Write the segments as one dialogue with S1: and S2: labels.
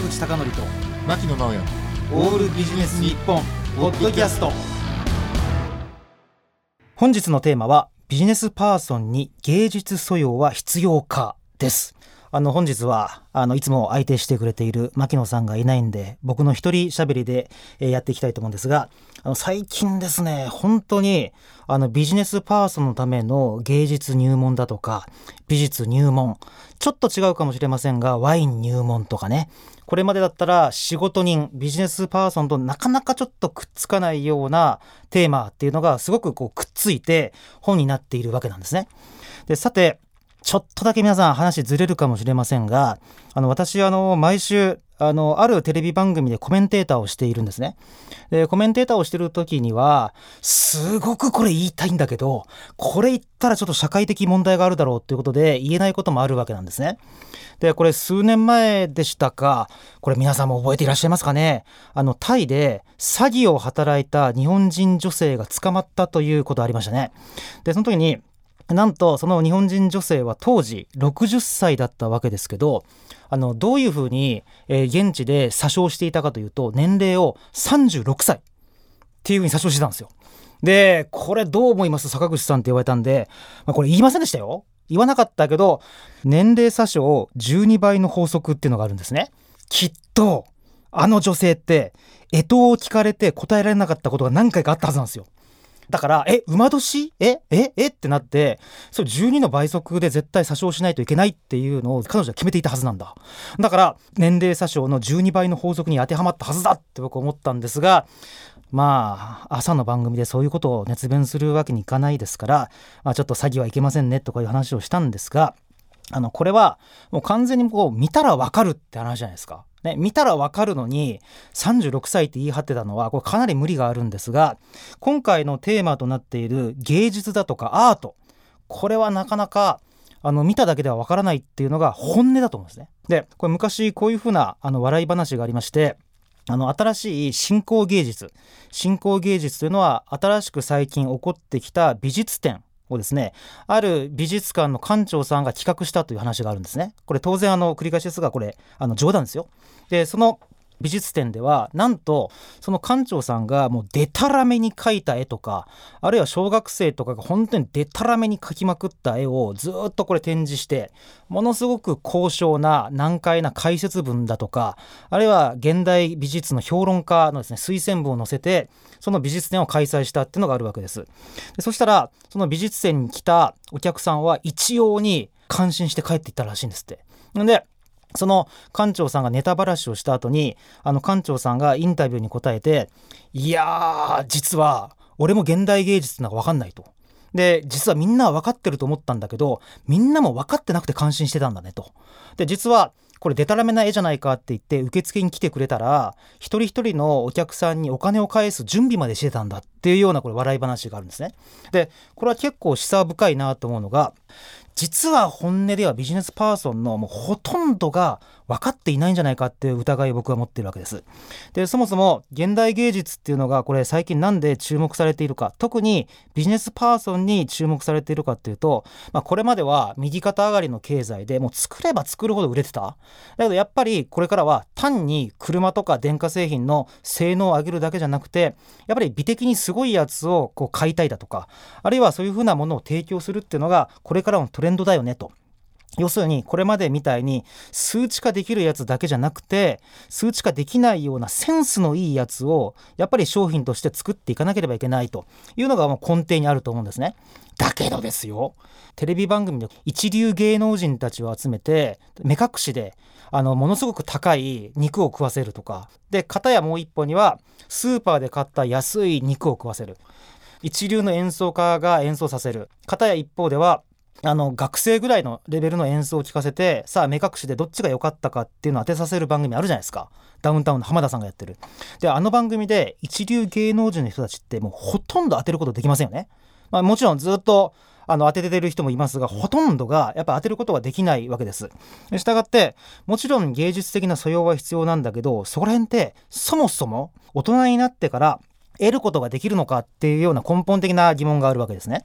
S1: 坂口孝則と
S2: 牧野直哉。
S1: オールビジネス日本ポッドキャスト。本日のテーマはビジネスパーソンに芸術素養は必要かですあの本日はあのいつも相手してくれている牧野さんがいないんで僕の一人喋りで、やっていきたいと思うんですがあの最近ですね本当にあのビジネスパーソンのための芸術入門だとか美術入門ちょっと違うかもしれませんがワイン入門とかねこれまでだったら仕事人ビジネスパーソンとなかなかちょっとくっつかないようなテーマっていうのがすごくこうくっついて本になっているわけなんですね。でさてちょっとだけ皆さん話ずれるかもしれませんがあの私あの毎週あのあるテレビ番組でコメンテーターをしているんですね。でコメンテーターをしている時にはすごくこれ言いたいんだけどこれ言ったらちょっと社会的問題があるだろうということで言えないこともあるわけなんですね。でこれ数年前でしたかこれ皆さんも覚えていらっしゃいますかねあのタイで詐欺を働いた日本人女性が捕まったということありましたね。でその時になんとその日本人女性は当時60歳だったわけですけどあのどういうふうに、え現地で詐称していたかというと年齢を36歳っていうふうに詐称してたんですよ。でこれどう思います？坂口さんって言われたんで、まあ、これ言いませんでしたよ。言わなかったけど年齢詐称12倍の法則っていうのがあるんですね。きっとあの女性って干支を聞かれて答えられなかったことが何回かあったはずなんですよ。だから、え、馬年？え？え？え？ってなって、それ12の倍速で絶対詐称しないといけないっていうのを彼女は決めていたはずなんだ。だから、年齢詐称の12倍の法則に当てはまったはずだって僕思ったんですが、まあ、朝の番組でそういうことを熱弁するわけにいかないですから、まあ、ちょっと詐欺はいけませんねとかいう話をしたんですが、あの、これはもう完全にこう見たらわかるって話じゃないですか。ね、見たらわかるのに36歳って言い張ってたのはこれかなり無理があるんですが今回のテーマとなっている芸術だとかアートこれはなかなかあの見ただけではわからないっていうのが本音だと思うんですね。でこれ昔こういうふうなあの笑い話がありましてあの新しい新興芸術新興芸術というのは新しく最近起こってきた美術展をですねある美術館の館長さんが企画したという話があるんですね。これ当然あの繰り返しですがこれあの冗談ですよ。でその美術展ではなんとその館長さんがもうデタラメに描いた絵とかあるいは小学生とかが本当にデタラメに描きまくった絵をずっとこれ展示してものすごく高尚な難解な解説文だとかあるいは現代美術の評論家のですね推薦文を載せてその美術展を開催したっていうのがあるわけです。でそしたらその美術展に来たお客さんは一様に感心して帰っていったらしいんですって。でその館長さんがネタばらしをした後にあの館長さんがインタビューに答えて「いやー実は俺も現代芸術ってのが分かんない」と。で実はみんなは分かってると思ったんだけどみんなも分かってなくて感心してたんだねと。で実はこれデタラメな絵じゃないかって言って受付に来てくれたら一人一人のお客さんにお金を返す準備までしてたんだっていうようなこれ笑い話があるんですね。でこれは結構示唆深いなと思うのが実は本音ではビジネスパーソンのもうほとんどが分かっていないんじゃないかっていう疑いを僕は持ってるわけです。でそもそも現代芸術っていうのがこれ最近なんで注目されているか特にビジネスパーソンに注目されているかっていうと、まあ、これまでは右肩上がりの経済でもう作れば作るほど売れてただけどやっぱりこれからは単に車とか電化製品の性能を上げるだけじゃなくてやっぱり美的にすごいやつをこう買いたいだとかあるいはそういうふうなものを提供するっていうのがこれからのトレンドだよねと。要するにこれまでみたいに数値化できるやつだけじゃなくて数値化できないようなセンスのいいやつをやっぱり商品として作っていかなければいけないというのがもう根底にあると思うんですね。だけどですよ。テレビ番組で一流芸能人たちを集めて目隠しであのものすごく高い肉を食わせるとか。で片やもう一歩にはスーパーで買った安い肉を食わせる。一流の演奏家が演奏させる。片や一方ではあの学生ぐらいのレベルの演奏を聞かせてさあ目隠しでどっちが良かったかっていうのを当てさせる番組あるじゃないですか。ダウンタウンの浜田さんがやってる。であの番組で一流芸能人の人たちってもうほとんど当てることできませんよね、まあ、もちろんずっとあの当ててる人もいますがほとんどがやっぱ当てることができないわけです。したがってもちろん芸術的な素養は必要なんだけどそこら辺ってそもそも大人になってから得ることができるのかっていうような根本的な疑問があるわけですね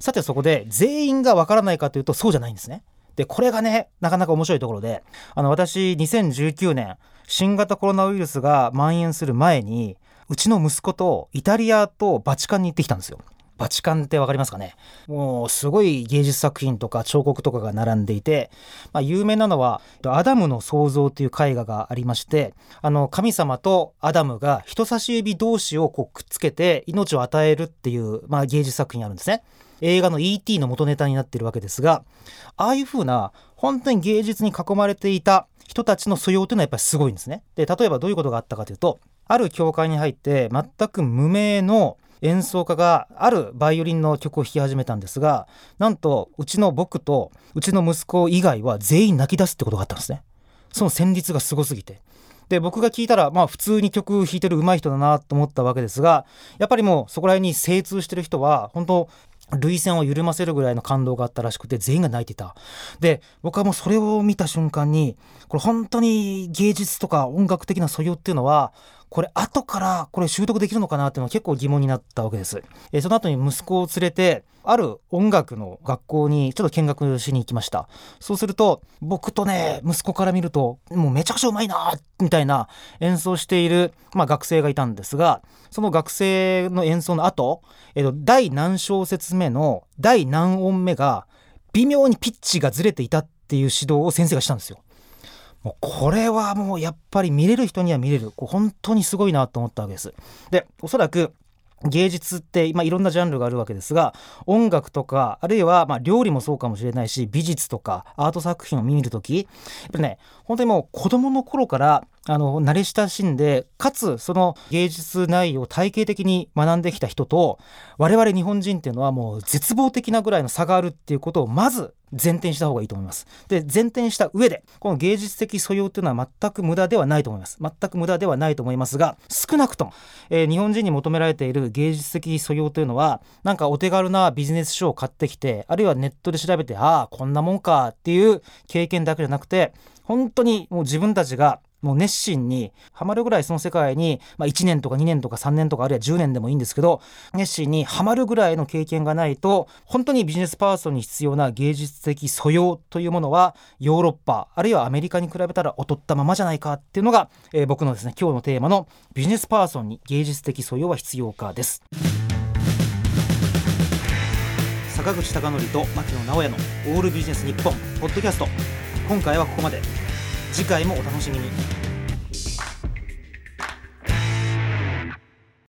S1: さてそこで全員がわからないかというとそうじゃないんですねでこれがねなかなか面白いところであの私2019年新型コロナウイルスが蔓延する前にうちの息子とイタリアとバチカンに行ってきたんですよ。バチカンって分かりますかね？もうすごい芸術作品とか彫刻とかが並んでいて、まあ、有名なのは「アダムの創造」という絵画がありましてあの神様とアダムが人差し指同士をこうくっつけて命を与えるっていう、まあ、芸術作品あるんですね。映画の E.T. の元ネタになっているわけですがああいう風な本当に芸術に囲まれていた人たちの素養というのはやっぱりすごいんですね。で例えばどういうことがあったかというとある教会に入って全く無名の演奏家があるバイオリンの曲を弾き始めたんですがなんとうちの僕とうちの息子以外は全員泣き出すってことがあったんですね。その旋律がすごすぎて。で僕が聞いたらまあ普通に曲弾いてる上手い人だなと思ったわけですがやっぱりもうそこら辺に精通してる人は本当涙腺を緩ませるぐらいの感動があったらしくて全員が泣いてたで僕はもうそれを見た瞬間にこれ本当に芸術とか音楽的な素養っていうのはこれ後からこれ習得できるのかなっていうのは結構疑問になったわけです。え、その後に息子を連れてある音楽の学校にちょっと見学しに行きました。そうすると僕とね息子から見るともうめちゃくちゃうまいなみたいな演奏している、まあ、学生がいたんですがその学生の演奏の後、えー、第何小節目の第何音目が微妙にピッチがずれていたっていう指導を先生がしたんですよ。もうこれはもうやっぱり見れる人には見れる本当にすごいなと思ったわけです。でおそらく芸術ってまあいろんなジャンルがあるわけですが音楽とかあるいはま料理もそうかもしれないし美術とかアート作品を見るときやっぱりね本当にもう子供の頃からあの慣れ親しんでかつその芸術内容を体系的に学んできた人と我々日本人っていうのはもう絶望的なぐらいの差があるっていうことをまず前提にした方がいいと思います。で前提にした上でこの芸術的素養っていうのは全く無駄ではないと思います。全く無駄ではないと思いますが少なくとも、えー、日本人に求められている芸術的素養というのはなんかお手軽なビジネス書を買ってきてあるいはネットで調べてああこんなもんかっていう経験だけじゃなくて本当にもう自分たちがもう熱心にハマるぐらいその世界に、まあ、1年とか2年とか3年とかあるいは10年でもいいんですけど熱心にハマるぐらいの経験がないと本当にビジネスパーソンに必要な芸術的素養というものはヨーロッパあるいはアメリカに比べたら劣ったままじゃないかっていうのが、えー、僕のですね今日のテーマのビジネスパーソンに芸術的素養は必要かです。坂口孝則と牧野直哉の「オールビジネス日本ポッドキャスト今回はここまで次回もお楽しみに。